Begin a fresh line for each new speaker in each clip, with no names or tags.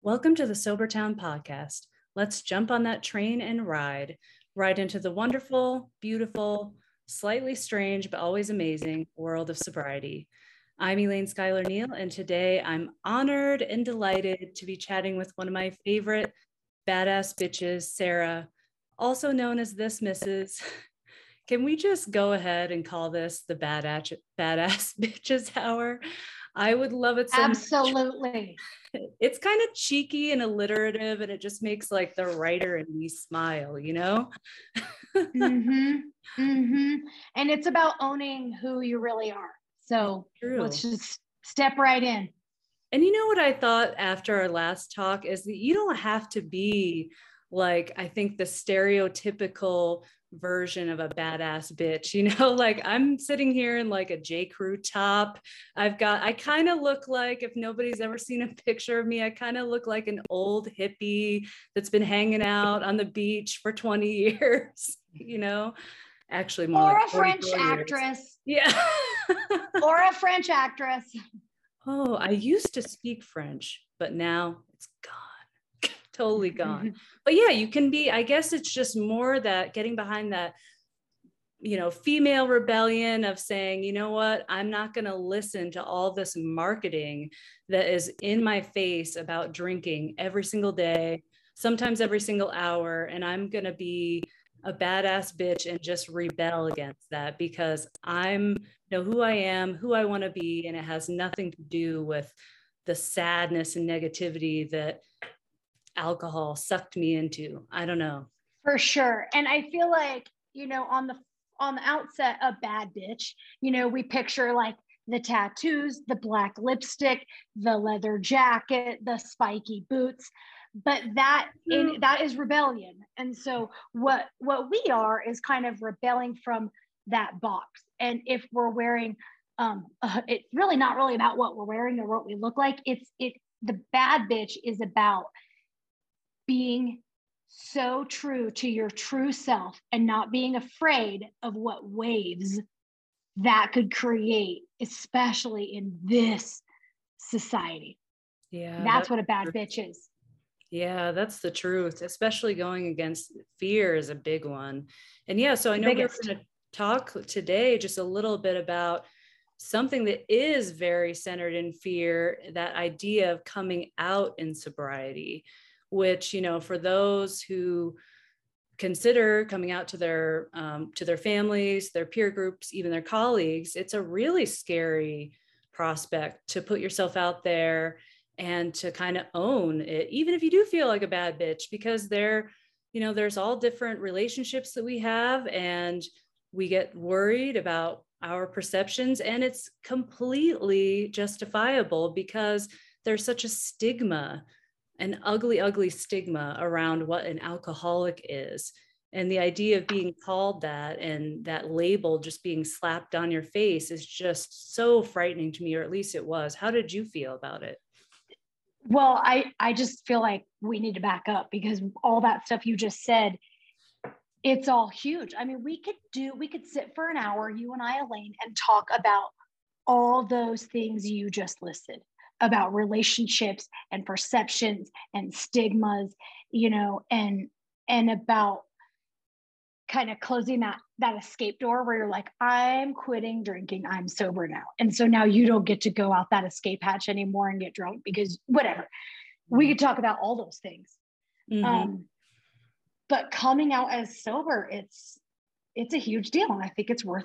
Welcome to the Sobertown podcast. Let's jump on that train and ride, ride into the wonderful, beautiful, slightly strange, but always amazing world of sobriety. I'm Elaine Schuyler Neal, and today I'm honored and delighted to be chatting with one of my favorite badass bitches, Sarah, also known as this Mrs. Can we just go ahead and call this the badass, badass bitches hour? I would love it
so Absolutely.
Much. It's kind of cheeky and alliterative, and it just makes like the writer and me smile, you know?
mm-hmm. Mm-hmm. And it's about owning who you really are. So let's just step right in.
And you know what I thought after our last talk is that you don't have to be like, I think the stereotypical version of a badass bitch you know like i'm sitting here in like a j. Crew top. I've got i kind of look like if nobody's ever seen a picture of me i kind of look like an old hippie that's been hanging out on the beach for 20 years you know? Actually more
or
like
a french years. actress.
Yeah.
Or a french actress.
Oh i used to speak french but now it's gone totally gone. but yeah, you can be, I guess it's just more that getting behind that, you know, female rebellion of saying, you know what, I'm not going to listen to all this marketing that is in my face about drinking every single day, sometimes every single hour. And I'm going to be a badass bitch and just rebel against that because I'm you know who I am, who I want to be, and it has nothing to do with the sadness and negativity that alcohol sucked me into. I don't know.
For sure. And I feel like, you know, on the on the outset, a bad bitch, you know, we picture like the tattoos, the black lipstick, the leather jacket, the spiky boots. But that in, mm. that is rebellion. And so what what we are is kind of rebelling from that box. And if we're wearing um, uh, it's really not really about what we're wearing or what we look like. It's it the bad bitch is about being so true to your true self and not being afraid of what waves that could create, especially in this society.
Yeah.
That's, that's what a bad bitch is.
Yeah, that's the truth, especially going against fear is a big one. And yeah, so I know we're going to talk today just a little bit about something that is very centered in fear that idea of coming out in sobriety which you know for those who consider coming out to their um, to their families their peer groups even their colleagues it's a really scary prospect to put yourself out there and to kind of own it even if you do feel like a bad bitch because there you know there's all different relationships that we have and we get worried about our perceptions and it's completely justifiable because there's such a stigma an ugly, ugly stigma around what an alcoholic is. And the idea of being called that and that label just being slapped on your face is just so frightening to me, or at least it was. How did you feel about it?
Well, I, I just feel like we need to back up because all that stuff you just said, it's all huge. I mean, we could do, we could sit for an hour, you and I, Elaine, and talk about all those things you just listed about relationships and perceptions and stigmas you know and and about kind of closing that that escape door where you're like i'm quitting drinking. I'm sober now. And so now you don't get to go out that escape hatch anymore and get drunk because whatever. We could talk about all those things. Mm-hmm. um, but coming out as sober it's it's a huge deal and i think it's worth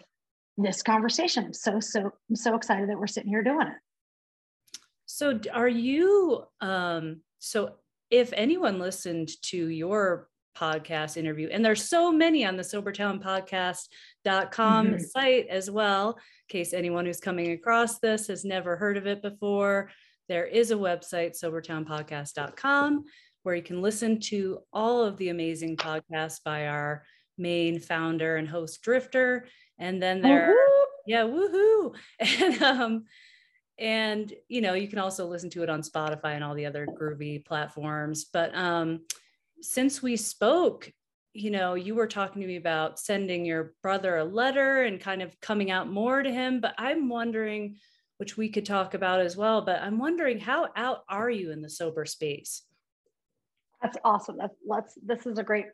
this conversation. I'm so so i'm so excited that we're sitting here doing it
so are you um so if anyone listened to your podcast interview and there's so many on the sobertownpodcast.com mm-hmm. site as well in case anyone who's coming across this has never heard of it before there is a website sobertownpodcast.com where you can listen to all of the amazing podcasts by our main founder and host drifter and then there yeah woohoo and um and you know you can also listen to it on spotify and all the other groovy platforms but um since we spoke you know you were talking to me about sending your brother a letter and kind of coming out more to him but i'm wondering which we could talk about as well. But I'm wondering how out are you in the sober space?
That's awesome. That's let's this is a great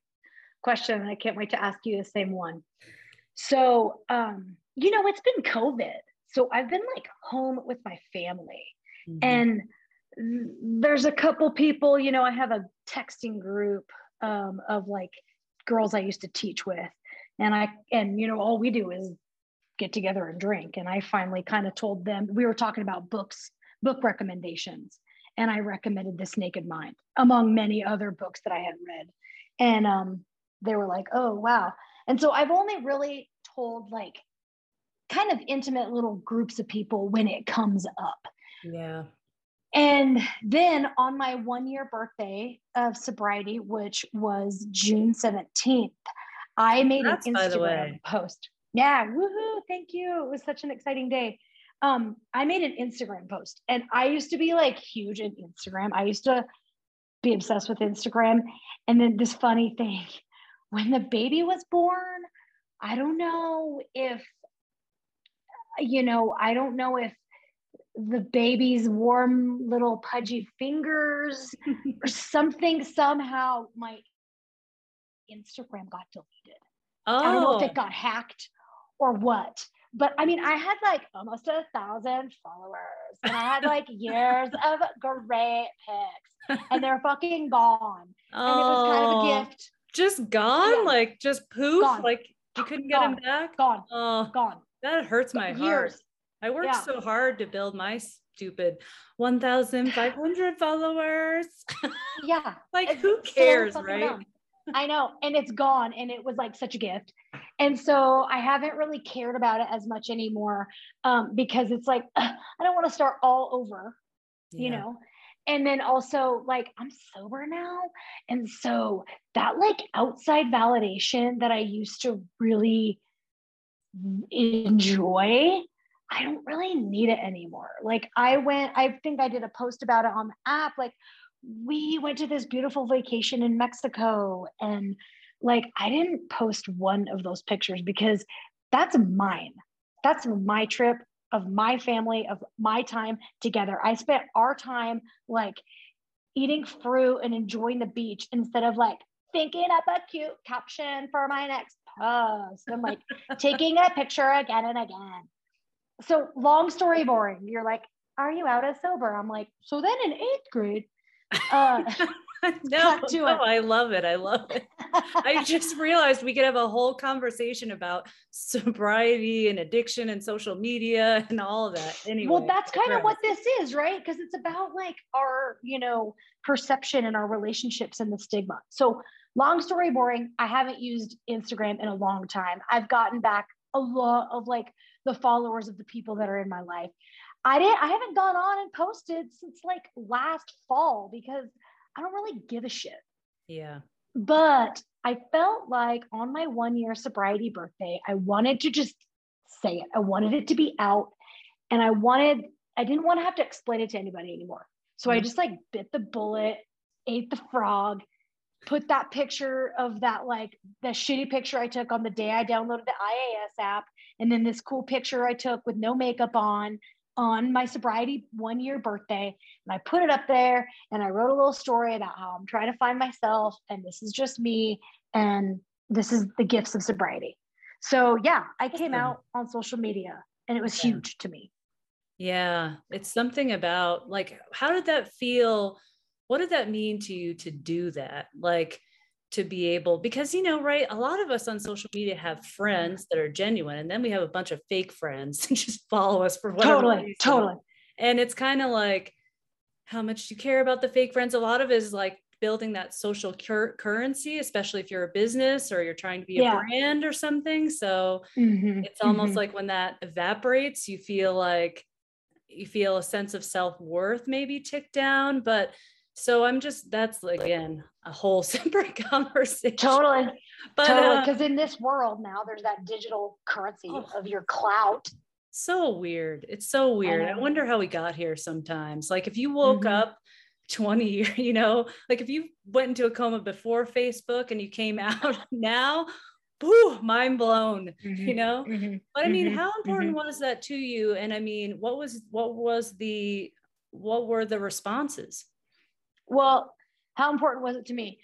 question. And I can't wait to ask you the same one. So um, you know, it's been COVID. So I've been like home with my family. Mm-hmm. And there's a couple people, you know, I have a texting group um, of like girls I used to teach with. And I, and, you know, all we do is get together and drink. And I finally kind of told them, we were talking about books, book recommendations. And I recommended This Naked Mind among many other books that I had read. And um, they were like, oh, wow. And so I've only really told like kind of intimate little groups of people when it comes up.
Yeah.
And then on my one year birthday of sobriety, which was June 17th, I made That's an Instagram post. Yeah, woohoo, thank you. It was such an exciting day. Um, I made an Instagram post and I used to be like huge in Instagram. I used to be obsessed with Instagram. And then this funny thing, when the baby was born, I don't know if, you know, I don't know if the baby's warm little pudgy fingers or something somehow my instagram got deleted oh. i don't know if it oh. got hacked or what but i mean i had like almost a thousand followers and i had like years of great pics and they're fucking gone oh, and it was kind of a oh. gift
just gone yeah. like just poof gone. like you couldn't get
gone.
him back
gone oh gone
that hurts my years. heart I worked yeah. so hard to build my stupid 1,500 followers.
Yeah.
like, it's who cares, so right? Dumb.
I know. And it's gone. And it was like such a gift. And so I haven't really cared about it as much anymore um, because it's like, I don't want to start all over, yeah. you know? And then also, like, I'm sober now. And so that, like, outside validation that I used to really enjoy I don't really need it anymore. Like I went, I think I did a post about it on the app. Like we went to this beautiful vacation in Mexico and like I didn't post one of those pictures because that's mine. That's my trip of my family, of my time together. I spent our time like eating fruit and enjoying the beach instead of like thinking up a cute caption for my next post and I'm like taking a picture again and again so long story boring. You're like, are you out as sober? I'm like, so then in eighth grade, uh,
no, no, I love it. I love it. I just realized we could have a whole conversation about sobriety and addiction and social media and all of that. Anyway,
well, that's kind of what this is, right? Because it's about like our, you know, perception and our relationships and the stigma. So, long story boring, I haven't used Instagram in a long time. I've gotten back a lot of like the followers of the people that are in my life. I didn't I haven't gone on and posted since like last fall because I don't really give a shit.
Yeah.
But I felt like on my one year sobriety birthday, I wanted to just say it. I wanted it to be out and I wanted I didn't want to have to explain it to anybody anymore. So mm-hmm. I just like bit the bullet, ate the frog, put that picture of that like the shitty picture I took on the day I downloaded the IAS app and then this cool picture I took with no makeup on on my sobriety one year birthday. And I put it up there and I wrote a little story about how I'm trying to find myself and this is just me and this is the gifts of sobriety. So yeah, I came out on social media and it was huge to me.
Yeah, it's something about like how did that feel? What did that mean to you to do that? Like to be able because you know right a lot of us on social media have friends that are genuine and then we have a bunch of fake friends and just follow us for whatever
totally reason. totally
and it's kind of like how much do you care about the fake friends a lot of it is like building that social cur- currency especially if you're a business or you're trying to be a brand or something so mm-hmm. it's almost mm-hmm. like when that evaporates you feel like you feel a sense of self-worth maybe tick down but so i'm just that's again a whole separate conversation
totally but totally because uh, in this world now there's that digital currency oh, of your clout
so weird it's so weird I, I, wonder how we got here sometimes like if you woke mm-hmm. up 20 years you know like if you went into a coma before facebook and you came out now whew, mind blown,
Mhm.
you know?
Mm-hmm.
But I mean,
Mhm.
how important was that to you? And I mean, what was what was the what were the responses?
Well, how important was it to me?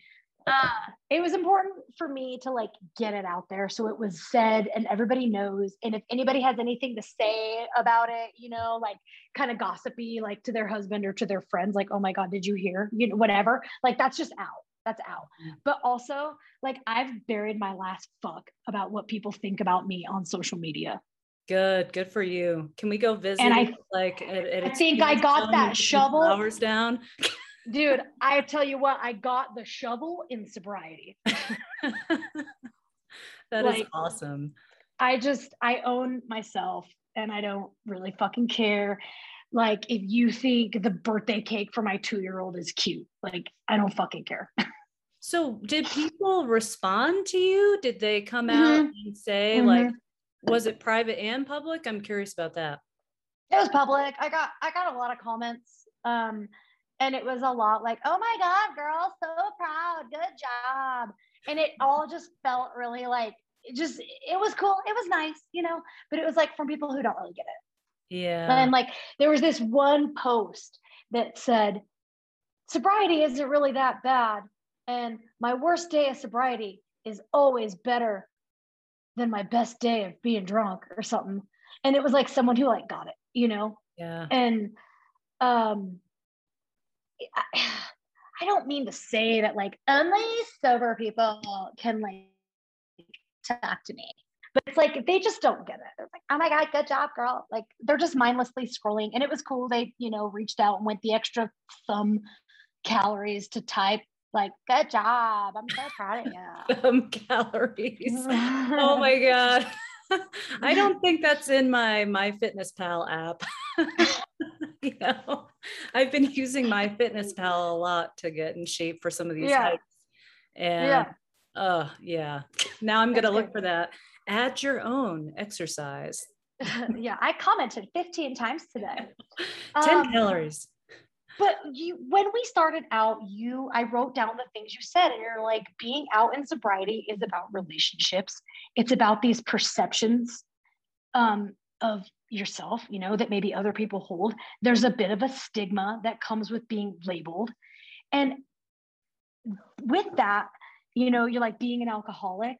Uh, it was important for me to like get it out there so it was said and everybody knows. And if anybody has anything to say about it, you know, like kind of gossipy, like to their husband or to their friends, like, oh my God, did you hear? You know, whatever. Like that's just out. That's out. But also, like, I've buried my last fuck about what people think about me on social media.
Good, good for you. Can we go visit?
And I-
like, at, at
I think I got that
and put some
shovel.
flowers down.
Dude, I tell you what, I got the shovel in sobriety.
That is
Like-
awesome.
I just I own myself and I don't really fucking care. Like if you think the birthday cake for my two year old is cute, like I don't fucking care.
So, did people respond to you? Did they come out
Mm-hmm.
and say, like, was it private and public? I'm curious about that.
It was public. I got I got a lot of comments. Um and it was a lot like, oh my God, girl, so proud, good job. And it all just felt really like it just it was cool. It was nice, you know, but it was like from people who don't really get it.
Yeah.
And like there was this one post that said, sobriety isn't really that bad. And my worst day of sobriety is always better than my best day of being drunk or something. And it was like someone who like got it, you know?
yeah.
And um I, I don't mean to say that like only sober people can like talk to me. But it's like they just don't get it. They're like, oh my God, good job, girl. Like they're just mindlessly scrolling. And it was cool. They, you know, reached out and went the extra thumb calories to type, like, good job. I'm so proud of you.
Some calories. oh my god. I don't think that's in my MyFitnessPal app. you know, I've been using MyFitnessPal a lot to get in shape for some of these
Yeah.
hikes. And
Yeah.
uh yeah. Now I'm gonna look for that. Add your own exercise.
yeah, I commented 15 times today.
10
Um,
calories.
But you, when we started out, you, I wrote down the things you said, and you're like, being out in sobriety is about relationships. It's about these perceptions um, of yourself, you know, that maybe other people hold. There's a bit of a stigma that comes with being labeled. And with that, you know, you're like being an alcoholic.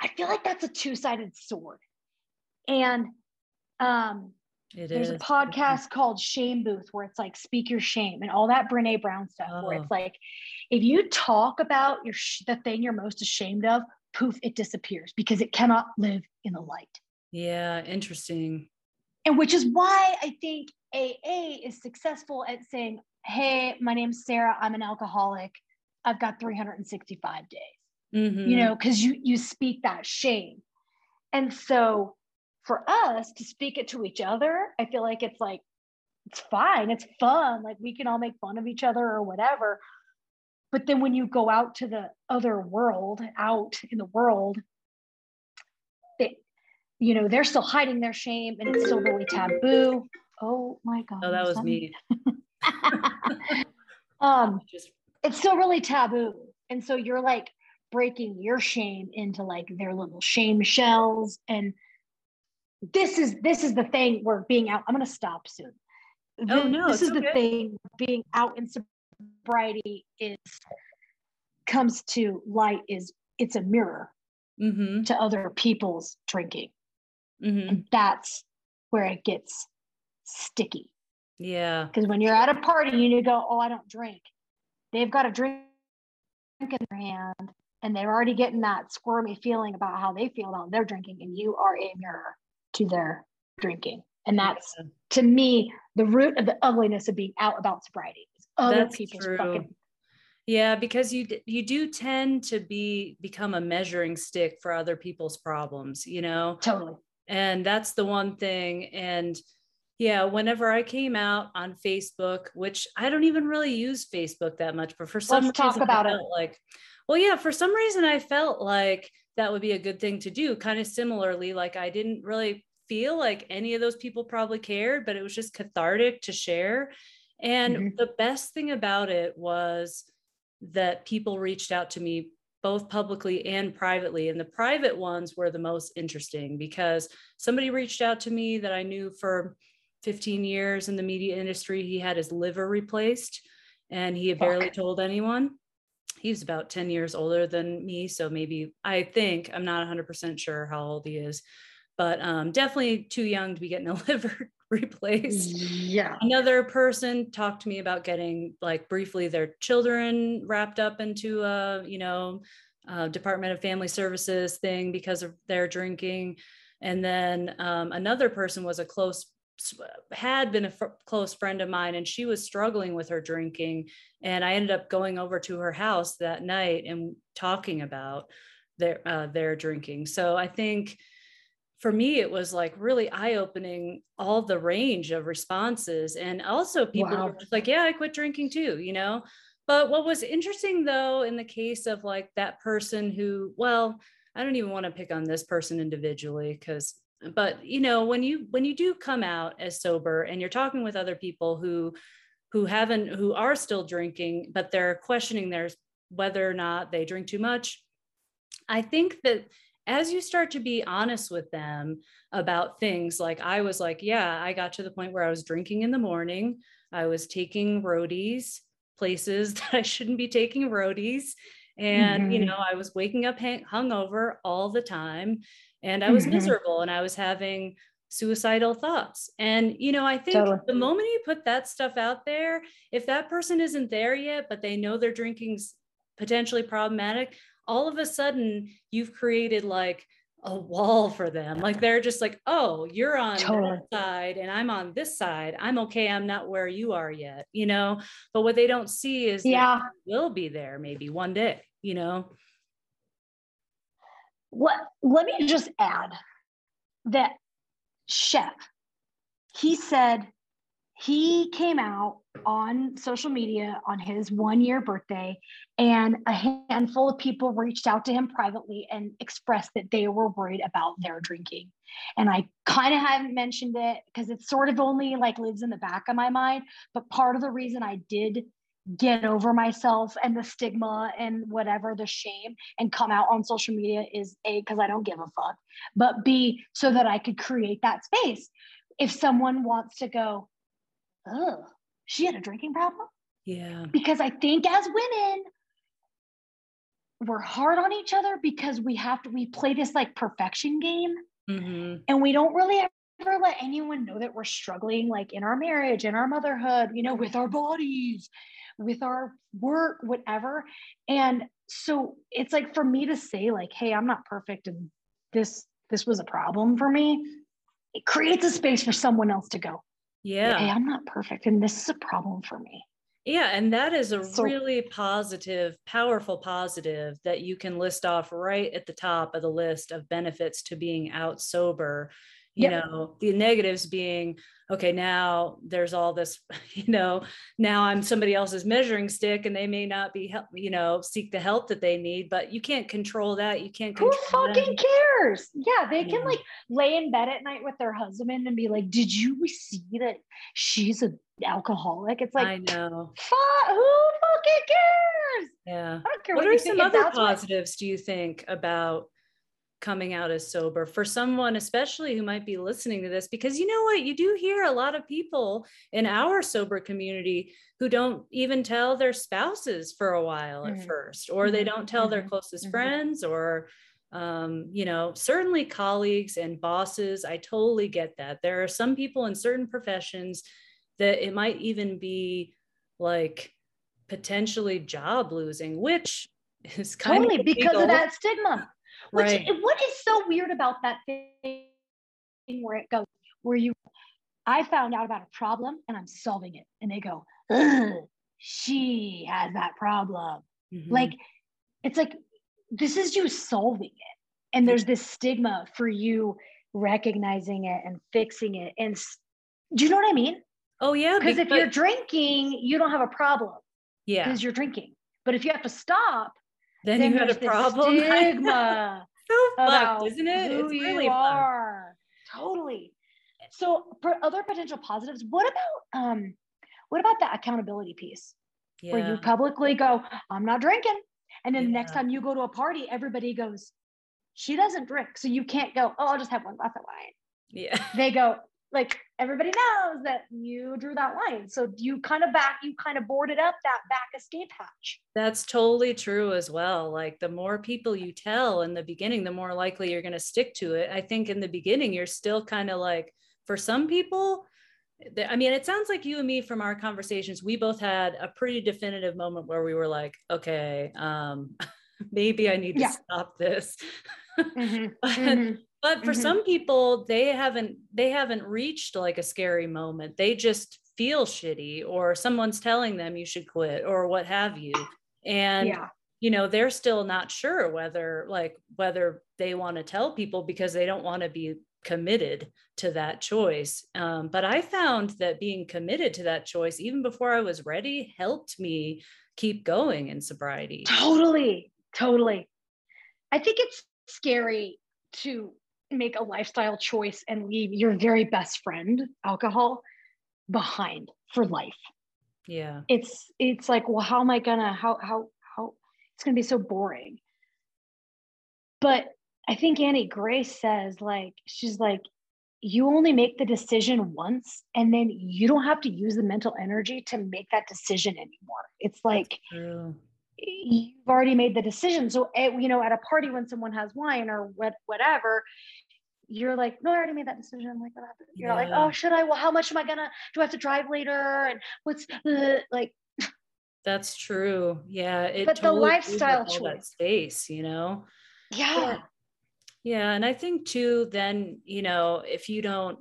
I feel like that's a two sided sword. And um,
It
there's
is.
a podcast called Shame Booth where it's like speak your shame and all that Brene Brown stuff where
Oh.
it's like if you talk about your sh- the thing you're most ashamed of, poof, it disappears because it cannot live in the light.
Yeah, interesting.
And which is why I think AA is successful at saying, "Hey, my name's Sarah. I'm an alcoholic. I've got 365 days."
Mhm.
you know because you you speak that shame and so for us to speak it to each other i feel like it's like it's fine it's fun like we can all make fun of each other or whatever but then when you go out to the other world out in the world you know they're still hiding their shame and it's still really taboo oh my god
Oh, that was me.
um
Just
it's still really taboo. And so you're like breaking your shame into like their little shame shells. And this is this is the thing where being out. I'm gonna stop soon.
Oh, no,
this is the thing being out in sobriety is comes to light is it's a mirror
mm-hmm.
to other people's drinking.
Mm-hmm.
And that's where it gets sticky.
Yeah.
Because when you're at a party, you go, oh, I don't drink. They've got a drink in their hand, and they're already getting that squirmy feeling about how they feel about their drinking, and you are a mirror to their drinking. And that's
Yeah.
to me the root of the ugliness of being out about sobriety. is Other
That's
people's
true.
fucking
Yeah, because you you do tend to be become a measuring stick for other people's problems, you know.
totally.
And that's the one thing and yeah, whenever I came out on Facebook, which I don't even really use Facebook that much, but for some
Let's talk
reason I
about it.
like well, yeah, for some reason I felt like that would be a good thing to do. Kind of similarly, like I didn't really feel like any of those people probably cared, but it was just cathartic to share. And
Mhm.
the best thing about it was that people reached out to me both publicly and privately. And the private ones were the most interesting because somebody reached out to me that I knew for 15 years in the media industry. He had his liver replaced and he had Fuck. barely told anyone. He's about 10 years older than me. So maybe I think, I'm not 100% sure how old he is, but um, definitely too young to be getting a liver replaced.
Yeah.
Another person talked to me about getting like briefly their children wrapped up into a, you know, a Department of Family Services thing because of their drinking. And then um, another person was a close had been a f- close friend of mine and she was struggling with her drinking and i ended up going over to her house that night and talking about their uh, their drinking so i think for me it was like really eye-opening all the range of responses and also people wow. were just like yeah i quit drinking too you know but what was interesting though in the case of like that person who well i don't even want to pick on this person individually because but you know when you when you do come out as sober and you're talking with other people who who haven't who are still drinking but they're questioning their whether or not they drink too much i think that as you start to be honest with them about things like I was like, yeah, I got to the point where I was drinking in the morning. I was taking roadies places that I shouldn't be taking roadies. And, mm-hmm. you know, I was waking up hang- hungover all the time and I was mm-hmm. miserable and I was having suicidal thoughts. And, you know, I think totally. the moment you put that stuff out there, if that person isn't there yet, but they know their drinking's potentially problematic, all of a sudden you've created like a wall for them. Like they're just like, oh, you're on totally. that side and I'm on this side. I'm okay. I'm not where you are yet, you know. But what they don't see is
yeah,
will be there maybe one day, you know.
What let me just add that chef, he said he came out on social media on his one year birthday, and a handful of people reached out to him privately and expressed that they were worried about their drinking. And I kind of haven't mentioned it because it sort of only like lives in the back of my mind. But part of the reason I did get over myself and the stigma and whatever the shame and come out on social media is a because I don't give a fuck, but b so that I could create that space. If someone wants to go, oh, she had a drinking problem.
Yeah.
Because I think as women, we're hard on each other because we have to, we play this like perfection game. Mm-hmm. And we don't really ever let anyone know that we're struggling, like in our marriage, in our motherhood, you know, with our bodies, with our work, whatever. And so it's like for me to say, like, hey, I'm not perfect and this this was a problem for me, it creates a space for someone else to go,
yeah.
Hey i'm not perfect and this is a problem for me.
Yeah and that is a so, really positive powerful positive that you can list off right at the top of the list of benefits to being out sober. You yep. know the negatives being okay now there's all this you know now i'm somebody else's measuring stick and they may not be help you know seek the help that they need but you can't control that. You can't
who fucking them. cares yeah they can like lay in bed at night with their husband and be like did you see that she's an alcoholic? It's like
i know.
Fuck, who fucking cares?
Yeah. I don't care what, what are some other positives what... do you think about coming out as sober for someone especially who might be listening to this? Because you know what? You do hear a lot of people in our sober community who don't even tell their spouses for a while mm-hmm. at first or they mm-hmm. don't tell mm-hmm. their closest mm-hmm. friends or um, you know certainly colleagues and bosses i totally get that there are some people in certain professions that it might even be like potentially job losing which is kind
totally
of
because of that stigma which right. what is so weird about that thing where it goes, where you, I found out about a problem and I'm solving it. And they go, she has that problem. Mm-hmm. Like, it's like, this is you solving it. And there's this stigma for you recognizing it and fixing it. And do you know what I mean?
Oh, yeah.
Because if you're drinking, you don't have a problem.
Yeah.
Because you're drinking. But if you have to stop,
then, then you have a problem.
Stigma
so fucked, isn't it?
Who it's really you are. Totally. So for other potential positives, what about um what about the accountability piece? Yeah. Where you publicly go, I'm not drinking. And then yeah. the next time you go to a party, everybody goes, she doesn't drink. So you can't go, oh, I'll just have one glass of wine.
Yeah.
They go, like everybody knows that you drew that line. So you kind of back, you kind of boarded up that back escape hatch.
That's totally true as well. Like the more people you tell in the beginning, the more likely you're going to stick to it. I think in the beginning, you're still kind of like, for some people, I mean, it sounds like you and me from our conversations, we both had a pretty definitive moment where we were like, okay, um, maybe I need to yeah. stop this. Mm-hmm. but, mm-hmm. but, for mm-hmm. some people, they haven't they haven't reached like a scary moment. They just feel shitty, or someone's telling them you should quit, or what have you. And yeah. you know, they're still not sure whether like whether they want to tell people because they don't want to be committed to that choice. Um, but I found that being committed to that choice, even before I was ready, helped me keep going in sobriety.
Totally. Totally. I think it's scary to make a lifestyle choice and leave your very best friend, alcohol, behind for life.
Yeah.
It's it's like, well, how am I gonna how how how it's gonna be so boring. But I think Annie Grace says, like, she's like, you only make the decision once and then you don't have to use the mental energy to make that decision anymore. It's like you've already made the decision. So, at, you know, at a party when someone has wine or what, whatever, you're like, no, I already made that decision. I'm like, what happened? You're yeah. like, oh, should I? Well, how much am I gonna? Do I have to drive later? And what's the like?
That's true. Yeah,
it. But totally the lifestyle choice,
space, you know.
Yeah.
Yeah. And I think too, then, you know, if you don't,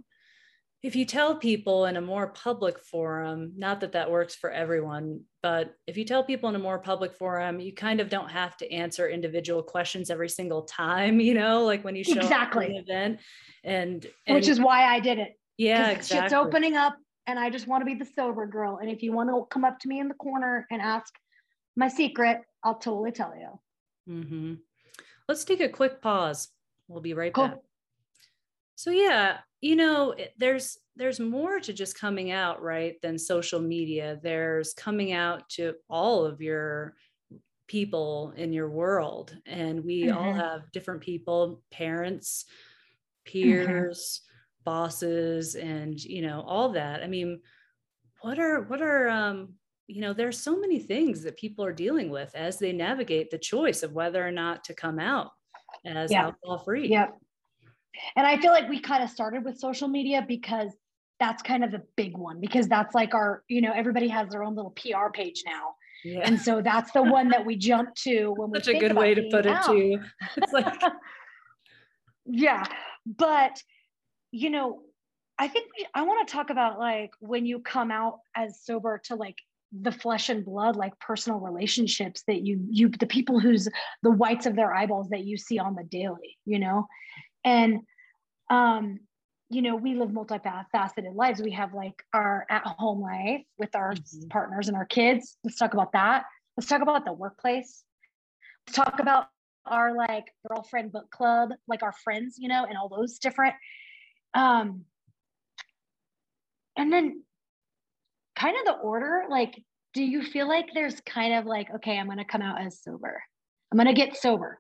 if you tell people in a more public forum, not that that works for everyone, but if you tell people in a more public forum, you kind of don't have to answer individual questions every single time, you know, like when you show exactly. up an event and, and
which is why I did it.
Yeah, exactly.
Shit's opening up and I just want to be the sober girl. And if you want to come up to me in the corner and ask my secret, I'll totally tell you.
Mm-hmm. Let's take a quick pause. We'll be right cool. back. So yeah, you know, there's there's more to just coming out, right, than social media. There's coming out to all of your people in your world and we mm-hmm. all have different people, parents, mm-hmm. peers, mm-hmm. bosses and, you know, all that. I mean, what are what are um you know there's so many things that people are dealing with as they navigate the choice of whether or not to come out as yeah. alcohol free.
Yep. And I feel like we kind of started with social media because that's kind of the big one because that's like our, you know, everybody has their own little PR page now. Yeah. And so that's the one that we jump to when we
such a good way to put out. it too. It's like
yeah. But you know, I think we, I want to talk about like when you come out as sober to like the flesh and blood like personal relationships that you you the people who's the whites of their eyeballs that you see on the daily you know? And um you know we live multifaceted lives. We have like our at home life with our mm-hmm. partners and our kids. Let's talk about that. Let's talk about the workplace. Let's talk about our like girlfriend book club like our friends you know and all those different um and then kind of the order like do you feel like there's kind of like okay i'm going to come out as sober i'm going to get sober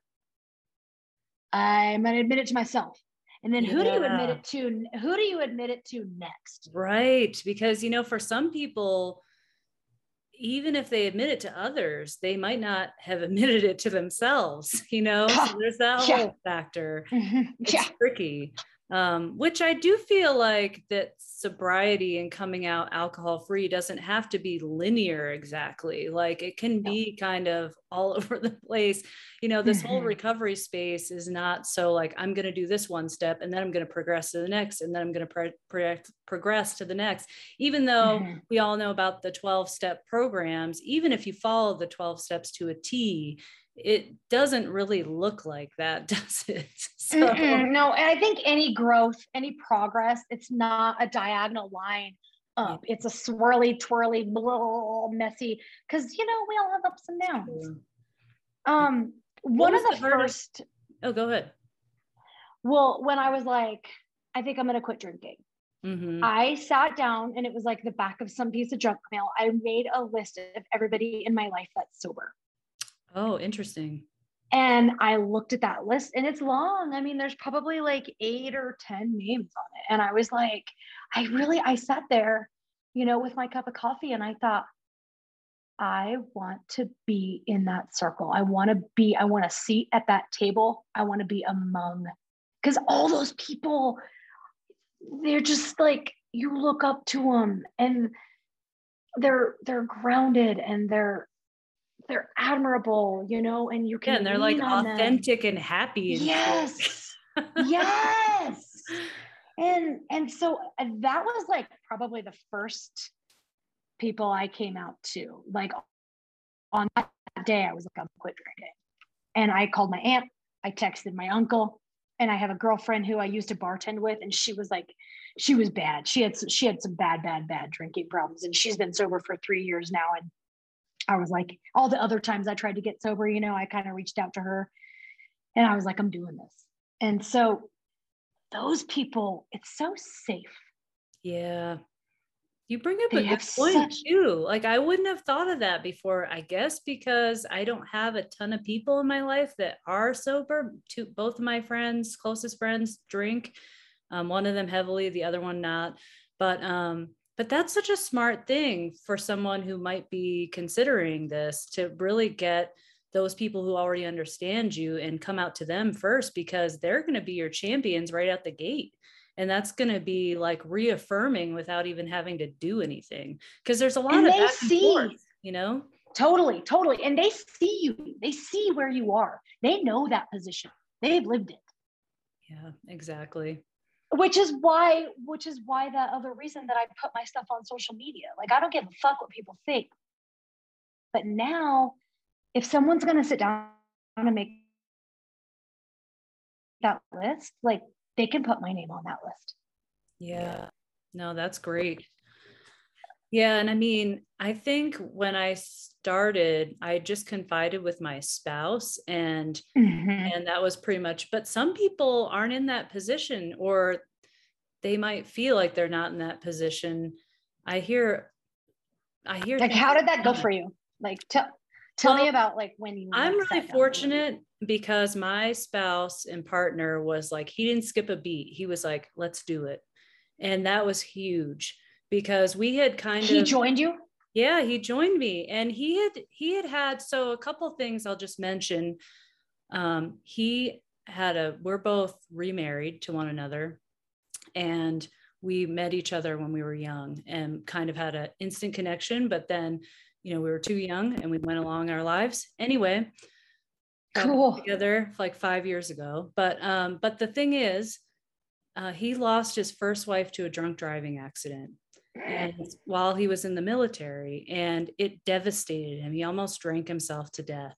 i'm going to admit it to myself and then who yeah. do you admit it to who do you admit it to next
right because you know for some people even if they admit it to others they might not have admitted it to themselves you know so there's that yeah. whole factor mm-hmm. it's yeah. tricky um, which I do feel like that sobriety and coming out alcohol free doesn't have to be linear exactly. Like it can be kind of all over the place. You know, this mm-hmm. whole recovery space is not so like I'm going to do this one step and then I'm going to progress to the next and then I'm going to pro- pro- progress to the next. Even though mm-hmm. we all know about the 12 step programs, even if you follow the 12 steps to a T, it doesn't really look like that, does it?
So. No, and I think any growth, any progress, it's not a diagonal line up. It's a swirly, twirly, blah, messy. Because you know we all have ups and downs. Um, one of the, the first.
Oh, go ahead.
Well, when I was like, I think I'm gonna quit drinking. Mm-hmm. I sat down and it was like the back of some piece of junk mail. I made a list of everybody in my life that's sober.
Oh, interesting.
And I looked at that list and it's long. I mean, there's probably like eight or 10 names on it. And I was like, I really, I sat there, you know, with my cup of coffee and I thought, I want to be in that circle. I want to be, I want to seat at that table. I want to be among, because all those people, they're just like, you look up to them and they're they're grounded and they're they're admirable, you know, and you can
yeah, and they're like authentic them. and happy. And
yes. yes. And and so that was like probably the first people I came out to. Like on that day, I was like, I'm quit drinking. And I called my aunt, I texted my uncle, and I have a girlfriend who I used to bartend with, and she was like, she was bad. She had she had some bad, bad, bad drinking problems, and she's been sober for three years now. And I was like, all the other times I tried to get sober, you know, I kind of reached out to her, and I was like, I'm doing this. And so those people, it's so safe.
Yeah. You bring up they a good point such... too. Like I wouldn't have thought of that before, I guess, because I don't have a ton of people in my life that are sober. Two, both of my friends, closest friends, drink. Um, one of them heavily, the other one not. But um, but that's such a smart thing for someone who might be considering this to really get those people who already understand you and come out to them first because they're going to be your champions right out the gate. And that's going to be like reaffirming without even having to do anything. Because there's a lot and of they see forth, you know?
Totally totally. And they see you. They see where you are. They know that position. They've lived it.
Yeah exactly
which is why which is why that other reason that i put my stuff on social media like i don't give a fuck what people think but now if someone's going to sit down and make that list like they can put my name on that list.
Yeah. No, that's great. Yeah. And I mean, I think when I started, I just confided with my spouse and mm-hmm. and that was pretty much, but some people aren't in that position or they might feel like they're not in that position. I hear I hear
like how did that go for you? Like tell tell well, me about like when you
I'm really fortunate because my spouse and partner was like he didn't skip a beat he was like let's do it and that was huge because we had kind
he
of
he joined you?
Yeah he joined me. And he had he had had so a couple things i'll just mention. Um he had a we're both remarried to one another and we met each other when we were young and kind of had an instant connection but then you know we were too young and we went along our lives. Anyway
cool.
together like five years ago. But um, but the thing is, uh, he lost his first wife to a drunk driving accident and while he was in the military and it devastated him. He almost drank himself to death.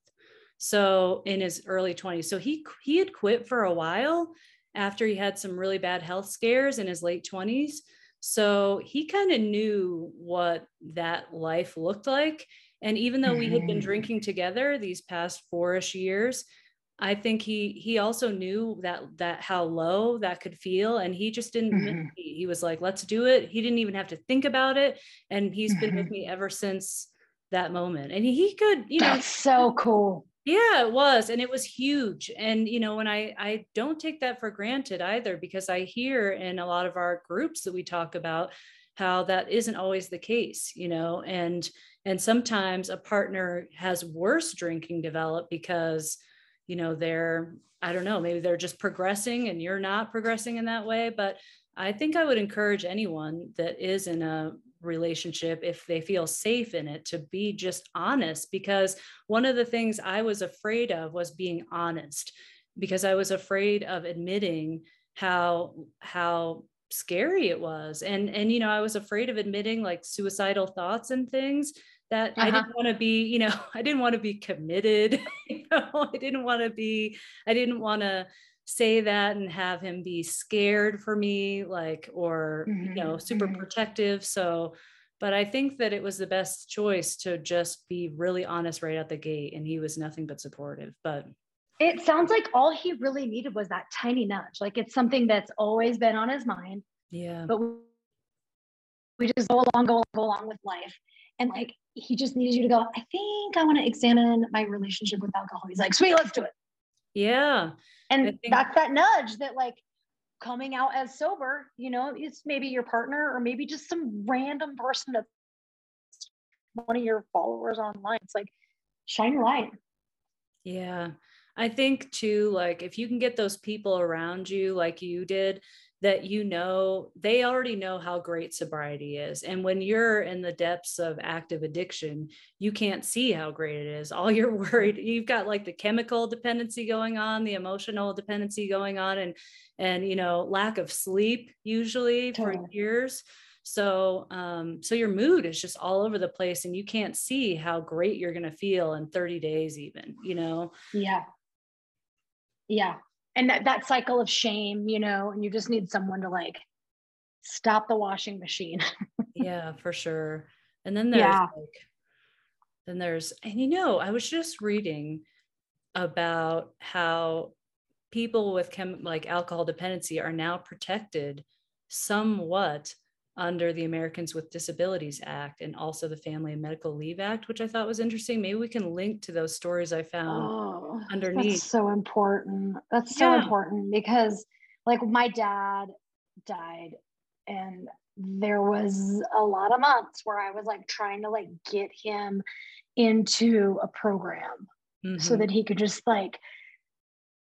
So in his early 20s so he he had quit for a while after he had some really bad health scares in his late 20s so he kind of knew what that life looked like. And even though we had been mm-hmm. drinking together these past four-ish years, I think he he also knew that that how low that could feel, and he just didn't. Mm-hmm. He was like, "Let's do it." He didn't even have to think about it, and he's mm-hmm. been with mm-hmm. me ever since that moment. And he, could, you
know, that's so cool.
Yeah, it was, and it was huge. And you know, when I I don't take that for granted either, because I hear in a lot of our groups that we talk about how that isn't always the case, you know, and and sometimes a partner has worse drinking develop because you know they're i don't know maybe they're just progressing and you're not progressing in that way but i think i would encourage anyone that is in a relationship if they feel safe in it to be just honest because one of the things i was afraid of was being honest because i was afraid of admitting how how scary it was. And and you know i was afraid of admitting like suicidal thoughts and things that uh-huh. I didn't want to be, you know, I didn't want to be committed. you know, I didn't want to be, I didn't want to say that and have him be scared for me, like, or, mm-hmm. you know, super mm-hmm. protective. So, but I think that it was the best choice to just be really honest right out the gate. And he was nothing but supportive. But
it sounds like all he really needed was that tiny nudge. Like it's something that's always been on his mind.
Yeah.
But we just go along, go along, go along with life. And like he just needs you to go, I think I want to examine my relationship with alcohol. He's like, sweet, let's do it.
Yeah.
And think- that's that nudge that like coming out as sober, you know, it's maybe your partner or maybe just some random person that's one of your followers online. It's like, shine your light.
Yeah. I think too, like if you can get those people around you like you did, that you know they already know how great sobriety is. And when you're in the depths of active addiction you can't see how great it is. All you're worried you've got like the chemical dependency going on the emotional dependency going on and and you know lack of sleep usually totally. for years. So um so your mood is just all over the place and you can't see how great you're going to feel in 30 days even you know?
Yeah. Yeah and that, that cycle of shame you know and you just need someone to like stop the washing machine
yeah for sure and then there's yeah. like then there's and you know i was just reading about how people with chem like alcohol dependency are now protected somewhat under the Americans with Disabilities Act and also the Family and Medical Leave Act, which I thought was interesting. Maybe we can link to those stories I found oh, underneath.
That's so important. That's so yeah. important because, like, my dad died, and there was a lot of months where I was like trying to like get him into a program mm-hmm. so that he could just like,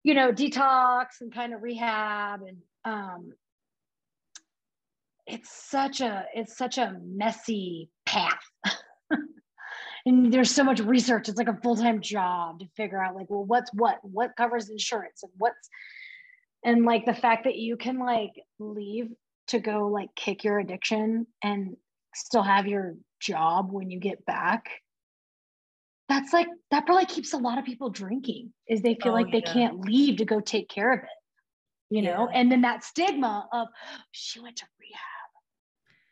you know, detox and kind of rehab and um it's such a it's such a messy path. And there's so much research. It's like a full-time job to figure out like well what's what? What covers insurance? And what's and like the fact that you can like leave to go like kick your addiction and still have your job when you get back that's like that probably keeps a lot of people drinking is they feel oh, like they yeah. can't leave to go take care of it you know yeah. and then that stigma of she went to rehab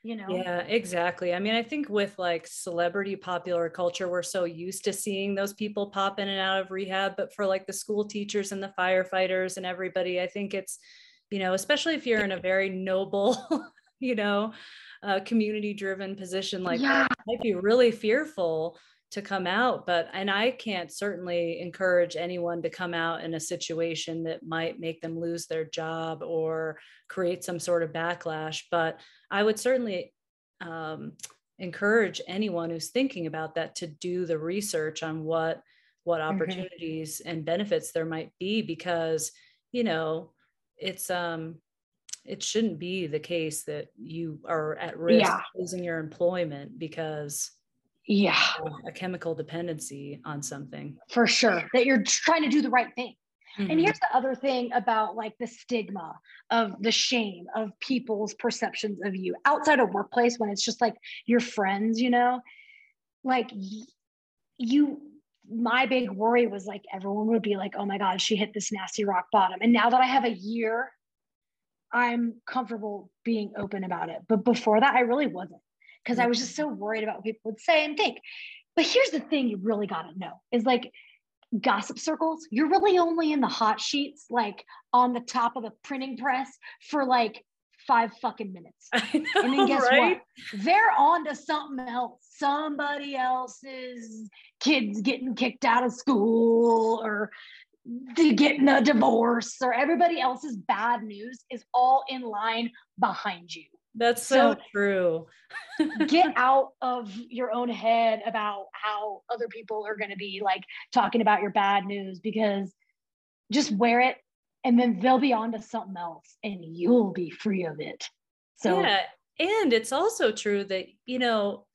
you know
yeah exactly i mean i think with like celebrity popular culture we're so used to seeing those people pop in and out of rehab but for like the school teachers and the firefighters and everybody i think it's you know especially if you're in a very noble you know uh, community driven position like yeah. that might be really fearful to come out but and i can't certainly encourage anyone to come out in a situation that might make them lose their job or create some sort of backlash but i would certainly um, encourage anyone who's thinking about that to do the research on what what mm-hmm. opportunities mm-hmm. and benefits there might be because you know it's um it shouldn't be the case that you are at risk yeah. losing your employment because
yeah.
A chemical dependency on something.
For sure that you're trying to do the right thing. Mm-hmm. and here's the other thing about like the stigma of the shame of people's perceptions of you outside of workplace when it's just like your friends you know? Like you my big worry was like everyone would be like oh my god she hit this nasty rock bottom. And now that i have a year i'm comfortable being open about it. But before that i really wasn't because I mm. was just so worried about what people would say and think. But here's the thing you really got to know is like gossip circles, you're really only in the hot sheets, like on the top of the printing press for like five fucking minutes. Know, and then guess right? what? They're on to something else. Somebody else's kids getting kicked out of school or getting a divorce or everybody else's bad news is all in line behind you.
That's so, so true.
get out of your own head about how other people are going to be like talking about your bad news because just wear it and then they'll be on to something else and you'll be free of it. So
Yeah, and it's also true that you know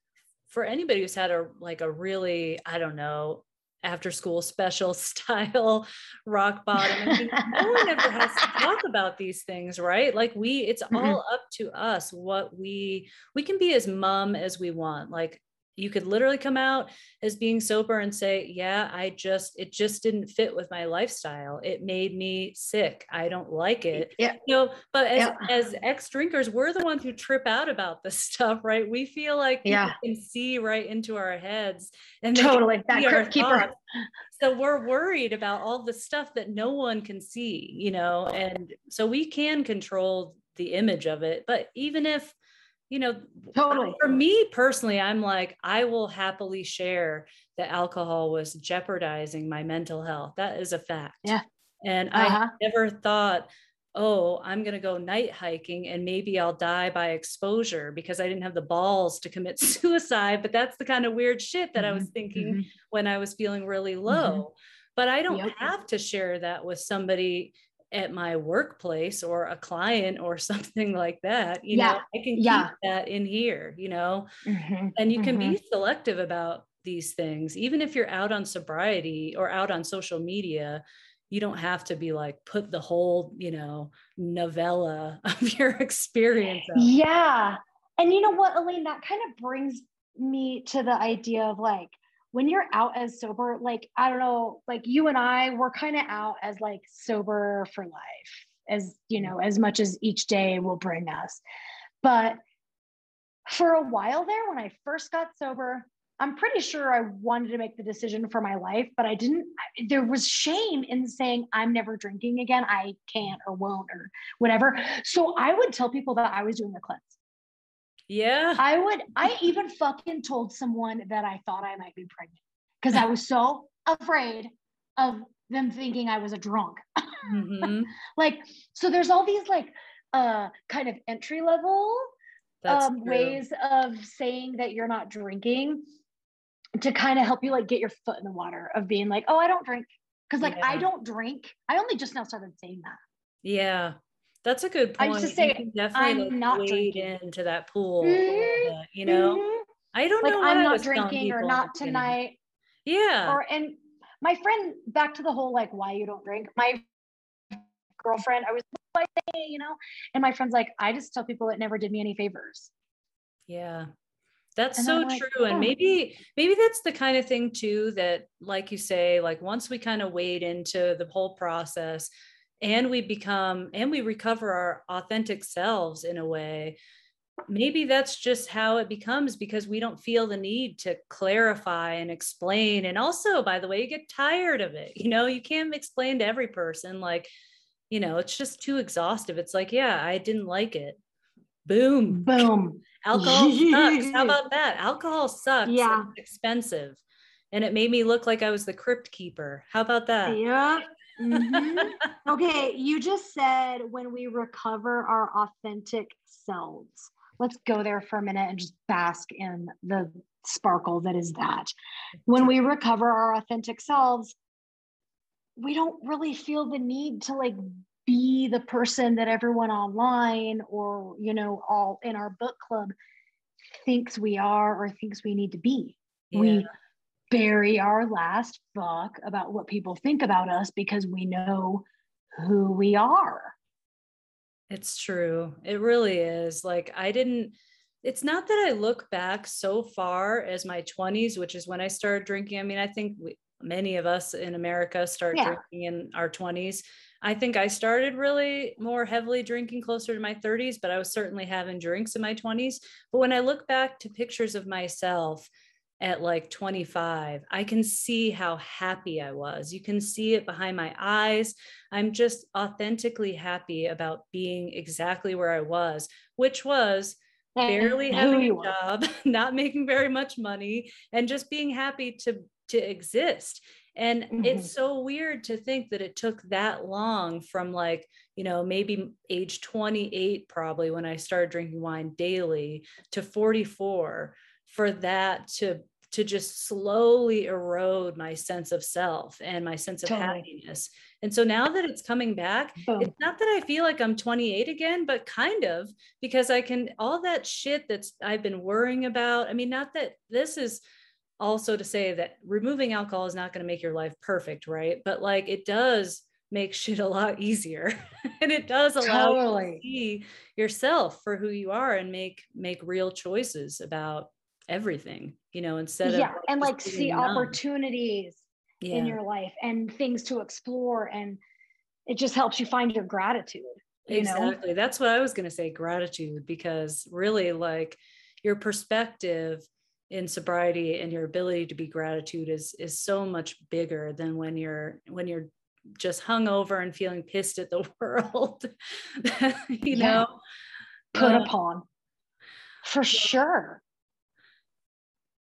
for anybody who's had a like a really I don't know after school special style rock bottom. I mean, no one ever has to talk about these things, right? Like we, it's mm-hmm. all up to us what we we can be as mum as we want. Like you could literally come out as being sober and say yeah i just it just didn't fit with my lifestyle. It made me sick. I don't like it.
yeah.
You know but as yeah. as ex drinkers we're the ones who trip out about this stuff right? We feel like
yeah.
can see right into our heads and
totally. that keeper
so we're worried about all the stuff that no one can see you know and so we can control the image of it. But even if you know,
totally.
For me personally, I'm like, I will happily share that alcohol was jeopardizing my mental health. That is a fact.
Yeah.
And uh-huh. I never thought, oh, I'm going to go night hiking and maybe I'll die by exposure because I didn't have the balls to commit suicide. But that's the kind of weird shit that mm-hmm. I was thinking mm-hmm. when I was feeling really mm-hmm. low. Mm-hmm. But I don't yep. have to share that with somebody at my workplace or a client or something like that you yeah. know i can keep that in here you know mm-hmm. and you can mm-hmm. be selective about these things even if you're out on sobriety or out on social media you don't have to be like put the whole you know novella of your experience
out. yeah and you know what elaine that kind of brings me to the idea of like when you're out as sober, like, I don't know, like you and I, we're kind of out as like sober for life, as you know, as much as each day will bring us. But for a while there, when I first got sober, I'm pretty sure I wanted to make the decision for my life, but I didn't. There was shame in saying, I'm never drinking again. I can't or won't or whatever. So I would tell people that I was doing a cleanse.
Yeah.
I would, I even fucking told someone that I thought I might be pregnant because I was so afraid of them thinking I was a drunk. Mm-hmm. like, so there's all these like uh kind of entry level um, ways of saying that you're not drinking to kind of help you like get your foot in the water of being like, oh, I don't drink. Cause like yeah. I don't drink. I only just now started saying that.
Yeah. That's a good point. I just say definitely I'm like not wade drinking. into that pool, mm-hmm. bit, you know. Mm-hmm. I don't
like
know.
I'm not drinking or not tonight.
Yeah.
Or and my friend, back to the whole like why you don't drink. My girlfriend, I was like, you know, and my friend's like, I just tell people it never did me any favors.
Yeah. That's and so like, true. And maybe, maybe that's the kind of thing too that, like you say, like once we kind of wade into the whole process, and we become and we recover our authentic selves in a way. Maybe that's just how it becomes because we don't feel the need to clarify and explain. And also by the way you get tired of it you know you can't explain to every person like you know it's just too exhaustive. It's like yeah i didn't like it. Boom.
Boom.
Alcohol sucks. How about that? Alcohol sucks. Yeah. it's expensive. And it made me look like i was the crypt keeper. How about that?
Yeah mm-hmm. Okay, you just said when we recover our authentic selves. Let's go there for a minute and just bask in the sparkle that is that. When we recover our authentic selves, we don't really feel the need to like be the person that everyone online or, you know, all in our book club thinks we are or thinks we need to be. Yeah. We bury our last fuck about what people think about us because we know who we are.
It's true. It really is. Like, I didn't, it's not that I look back so far as my 20s, which is when I started drinking. I mean, I think we, many of us in America start yeah. drinking in our 20s. I think I started really more heavily drinking closer to my 30s, but I was certainly having drinks in my 20s. But when I look back to pictures of myself, at like 25, I can see how happy I was. You can see it behind my eyes. I'm just authentically happy about being exactly where I was, which was barely having a job, not making very much money, and just being happy to to exist. And mm-hmm. it's so weird to think that it took that long from like, you know, maybe age 28, probably when I started drinking wine daily to 44 for that to to just slowly erode my sense of self and my sense of totally. happiness. And so now that it's coming back, Boom. it's not that I feel like I'm 28 again, but kind of because I can all that shit that's I've been worrying about. I mean, not that this is also to say that removing alcohol is not going to make your life perfect, right? But like it does make shit a lot easier and it does allow totally. you to see yourself for who you are and make make real choices about everything you know instead
yeah, of like and like see numb. opportunities yeah. in your life and things to explore and it just helps you find your gratitude you
exactly
know?
that's what i was going to say gratitude because really like your perspective in sobriety and your ability to be gratitude is is so much bigger than when you're when you're just hung over and feeling pissed at the world you yeah. know
put uh, upon For sure.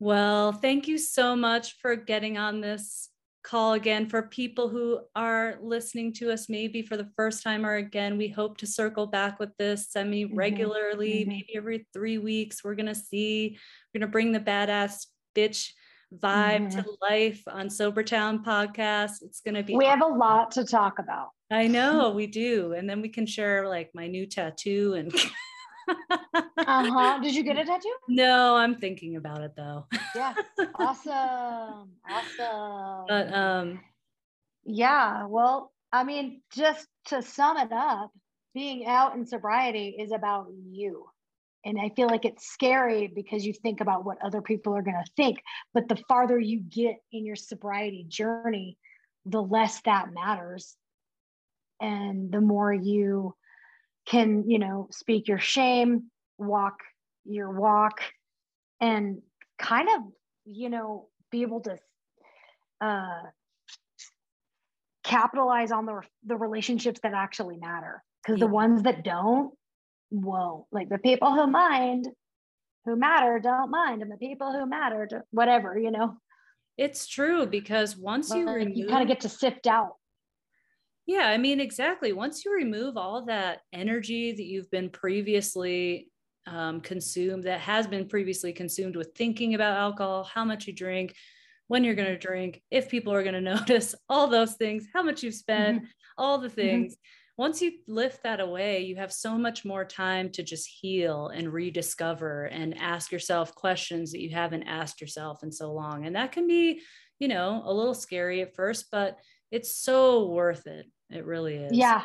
Well, thank you so much for getting on this call again. For people who are listening to us maybe for the first time or again, we hope to circle back with this semi regularly, mm-hmm. maybe every three weeks. We're going to see, we're going to bring the badass bitch vibe mm-hmm. to life on Sobertown podcast. It's going to be.
We awesome. have a lot to talk about.
I know we do. And then we can share like my new tattoo and.
uh-huh. Did you get a tattoo?
No, I'm thinking about it though.
yeah. Awesome. Awesome.
But um
yeah, well, I mean, just to sum it up, being out in sobriety is about you. And I feel like it's scary because you think about what other people are going to think. But the farther you get in your sobriety journey, the less that matters. And the more you can, you know, speak your shame, walk your walk, and kind of, you know, be able to uh, capitalize on the, the relationships that actually matter. Because yeah. the ones that don't, won't. Like the people who mind, who matter, don't mind. And the people who matter, whatever, you know.
It's true because once you remove,
you kind of get to sift out
yeah, I mean, exactly. Once you remove all that energy that you've been previously um, consumed, that has been previously consumed with thinking about alcohol, how much you drink, when you're going to drink, if people are going to notice, all those things, how much you've spent, mm-hmm. all the mm-hmm. things. Mm-hmm. Once you lift that away, you have so much more time to just heal and rediscover and ask yourself questions that you haven't asked yourself in so long. And that can be, you know, a little scary at first, but it's so worth it. It really is.
Yeah.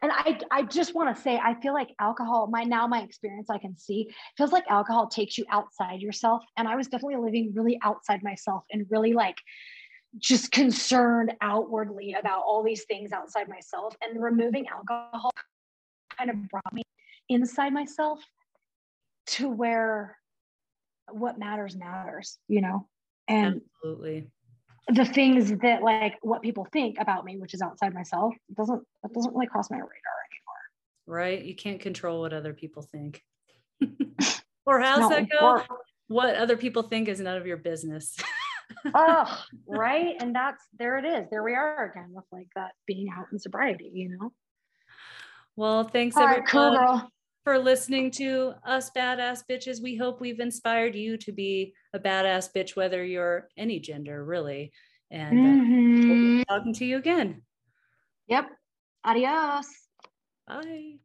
And I, I just want to say, I feel like alcohol, my now my experience, I can see feels like alcohol takes you outside yourself. And I was definitely living really outside myself and really like just concerned outwardly about all these things outside myself. And removing alcohol kind of brought me inside myself to where what matters matters, you know? And
absolutely
the things that like what people think about me, which is outside myself, doesn't that doesn't really cross my radar anymore.
Right. You can't control what other people think. or how's no, that go? Or, what other people think is none of your business.
oh, right. And that's there it is. There we are again with like that being out in sobriety, you know.
Well, thanks All everyone cool, for listening to us badass bitches. We hope we've inspired you to be a badass bitch, whether you're any gender, really. And mm-hmm. uh, we'll talking to you again.
Yep. Adios.
Bye.